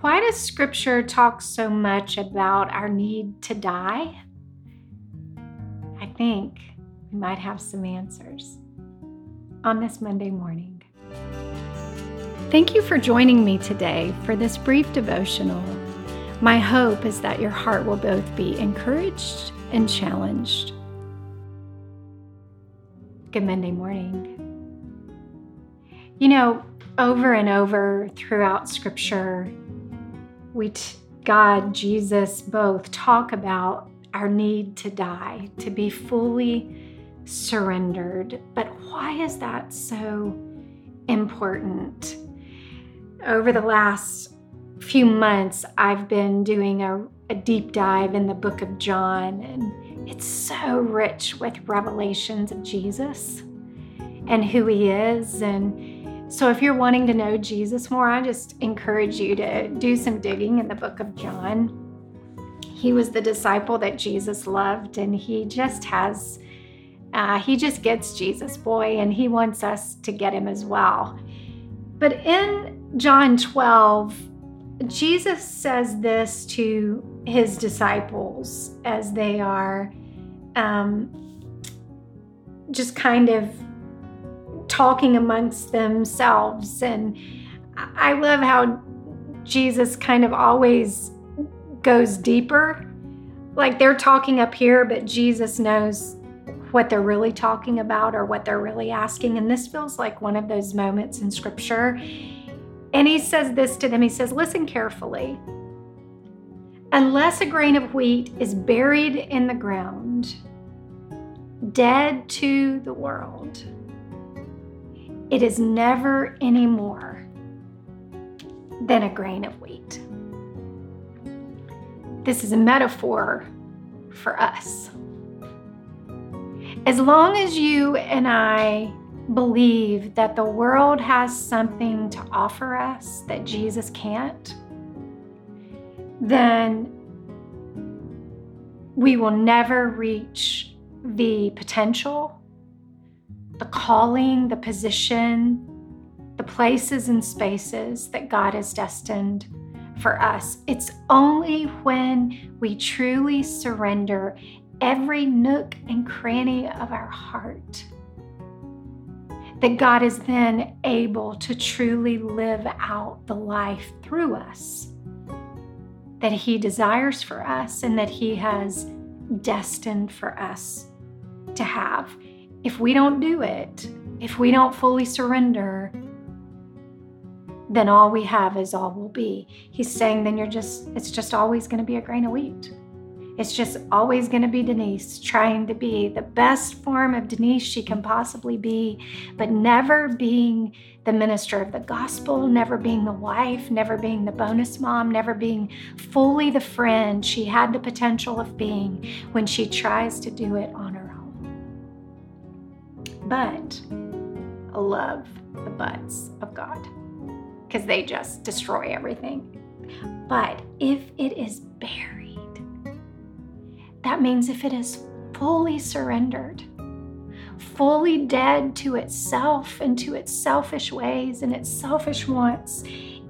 why does scripture talk so much about our need to die? I think we might have some answers on this Monday morning. Thank you for joining me today for this brief devotional. My hope is that your heart will both be encouraged and challenged. Good Monday morning. You know, over and over throughout Scripture, we, God, Jesus, both talk about our need to die, to be fully surrendered. But why is that so important? Over the last few months, I've been doing a, a deep dive in the book of John, and it's so rich with revelations of Jesus and who he is. And so, if you're wanting to know Jesus more, I just encourage you to do some digging in the book of John. He was the disciple that Jesus loved, and he just has, uh, he just gets Jesus, boy, and he wants us to get him as well. But in John 12, Jesus says this to his disciples as they are um, just kind of talking amongst themselves. And I love how Jesus kind of always goes deeper. Like they're talking up here, but Jesus knows what they're really talking about or what they're really asking. And this feels like one of those moments in scripture. And he says this to them He says, Listen carefully. Unless a grain of wheat is buried in the ground, dead to the world, it is never any more than a grain of wheat. This is a metaphor for us. As long as you and I believe that the world has something to offer us that Jesus can't, then we will never reach the potential, the calling, the position, the places and spaces that God has destined for us. It's only when we truly surrender every nook and cranny of our heart that God is then able to truly live out the life through us that He desires for us and that He has destined for us to have. If we don't do it, if we don't fully surrender, then all we have is all will be. He's saying, then you're just, it's just always going to be a grain of wheat. It's just always going to be Denise trying to be the best form of Denise she can possibly be, but never being the minister of the gospel, never being the wife, never being the bonus mom, never being fully the friend she had the potential of being when she tries to do it on. But I love the buts of God because they just destroy everything. But if it is buried, that means if it is fully surrendered, fully dead to itself and to its selfish ways and its selfish wants,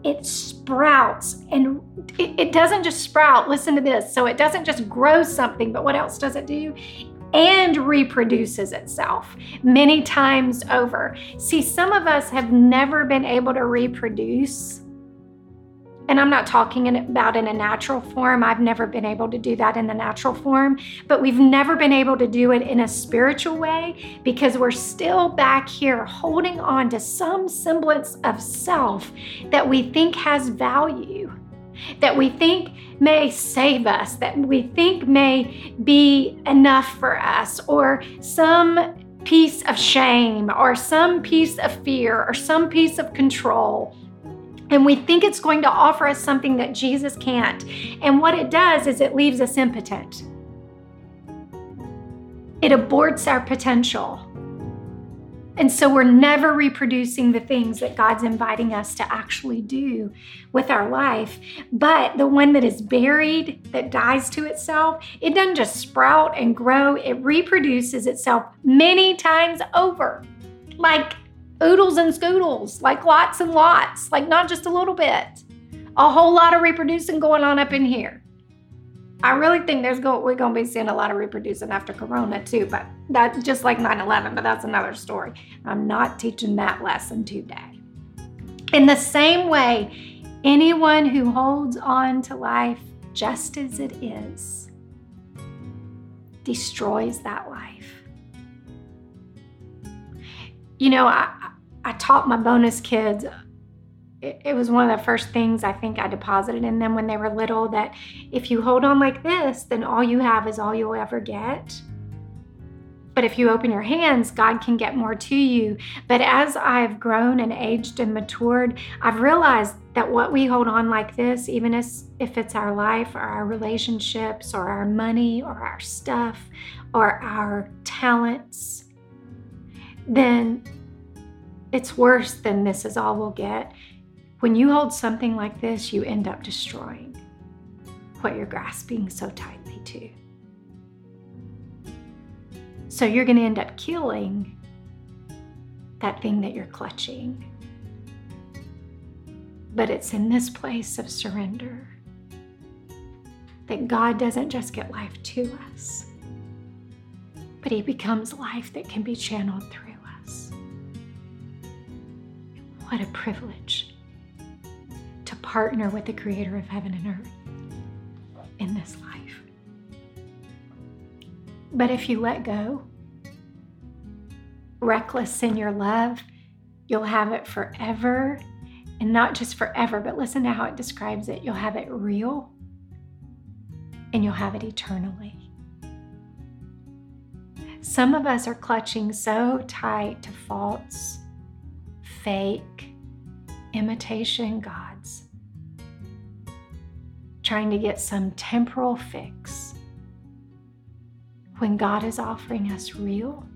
it sprouts and it, it, doesn't just sprout. Listen to this. So it doesn't just grow something, but what else does it do? And reproduces itself many times over. See, some of us have never been able to reproduce and I'm not talking about in a natural form. I've never been able to do that in the natural form, but we've never been able to do it in a spiritual way because we're still back here holding on to some semblance of self that we think has value, that we think may save us, that we think may be enough for us, or some piece of shame, or some piece of fear, or some piece of control and we think it's going to offer us something that Jesus can't. And what it does is it leaves us impotent. It aborts our potential. And so we're never reproducing the things that God's inviting us to actually do with our life. But the one that is buried, that dies to itself, it doesn't just sprout and grow, it reproduces itself many times over. Like oodles and scoodles, like lots and lots, like not just a little bit. a whole lot of reproducing going on up in here. I really think there's go we're gonna be seeing a lot of reproducing after Corona too, but that just like 9/11, but that's another story. I'm not teaching that lesson today. In the same way, anyone who holds on to life just as it is destroys that life. You know, I, I taught my bonus kids it, was one of the first things I think I deposited in them when they were little that if you hold on like this, then all you have is all you'll ever get. But if you open your hands, God can get more to you. But as I've grown and aged and matured, I've realized that what we hold on like this, even as if it's our life or our relationships or our money or our stuff or our talents, then it's worse than this is all we'll get. When you hold something like this, you end up destroying what you're grasping so tightly to. So you're going to end up killing that thing that you're clutching. But it's in this place of surrender that God doesn't just get life to us, but He becomes life that can be channeled through us. What a privilege partner with the creator of heaven and earth in this life. But if you let go, reckless in your love, you'll have it forever. And not just forever, but listen to how it describes it. You'll have it real and you'll have it eternally. Some of us are clutching so tight to false, fake, imitation gods trying to get some temporal fix when God is offering us real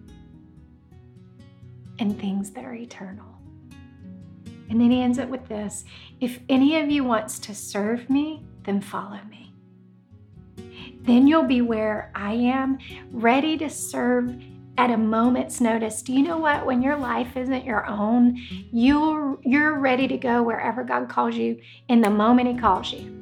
and things that are eternal. And then he ends it with this If any of you wants to serve me, then follow me. Then you'll be where I am, ready to serve at a moment's notice. Do you know what? When your life isn't your own, you're, you're ready to go wherever God calls you in the moment He calls you.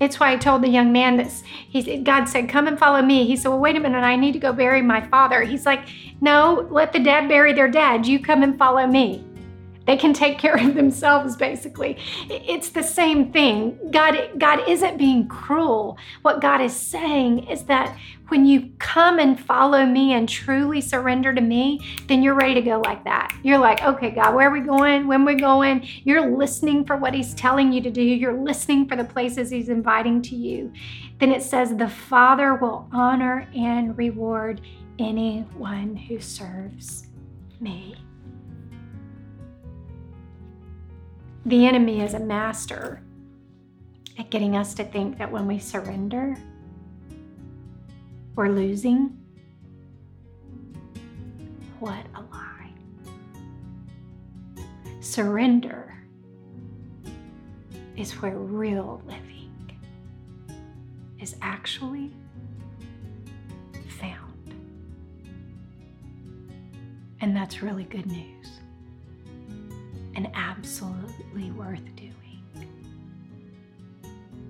It's why I told the young man that he, God said, Come and follow me. He said, Well, wait a minute, I need to go bury my father. He's like, No, let the dead bury their dead. You come and follow me. They can take care of themselves, basically. It's the same thing. God, God isn't being cruel. What God is saying is that when you come and follow me and truly surrender to me, then you're ready to go like that. You're like, okay, God, where are we going? When we're we going? You're listening for what He's telling you to do. You're listening for the places He's inviting to you. Then it says, the Father will honor and reward anyone who serves me. The enemy is a master at getting us to think that when we surrender, we're losing. What a lie. Surrender is where real living is actually found. And that's really good news and absolutely worth doing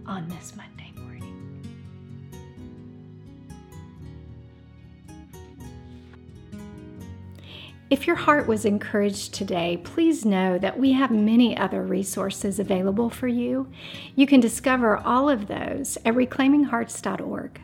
on this Monday morning. If your heart was encouraged today, please know that we have many other resources available for you. You can discover all of those at reclaiminghearts.org.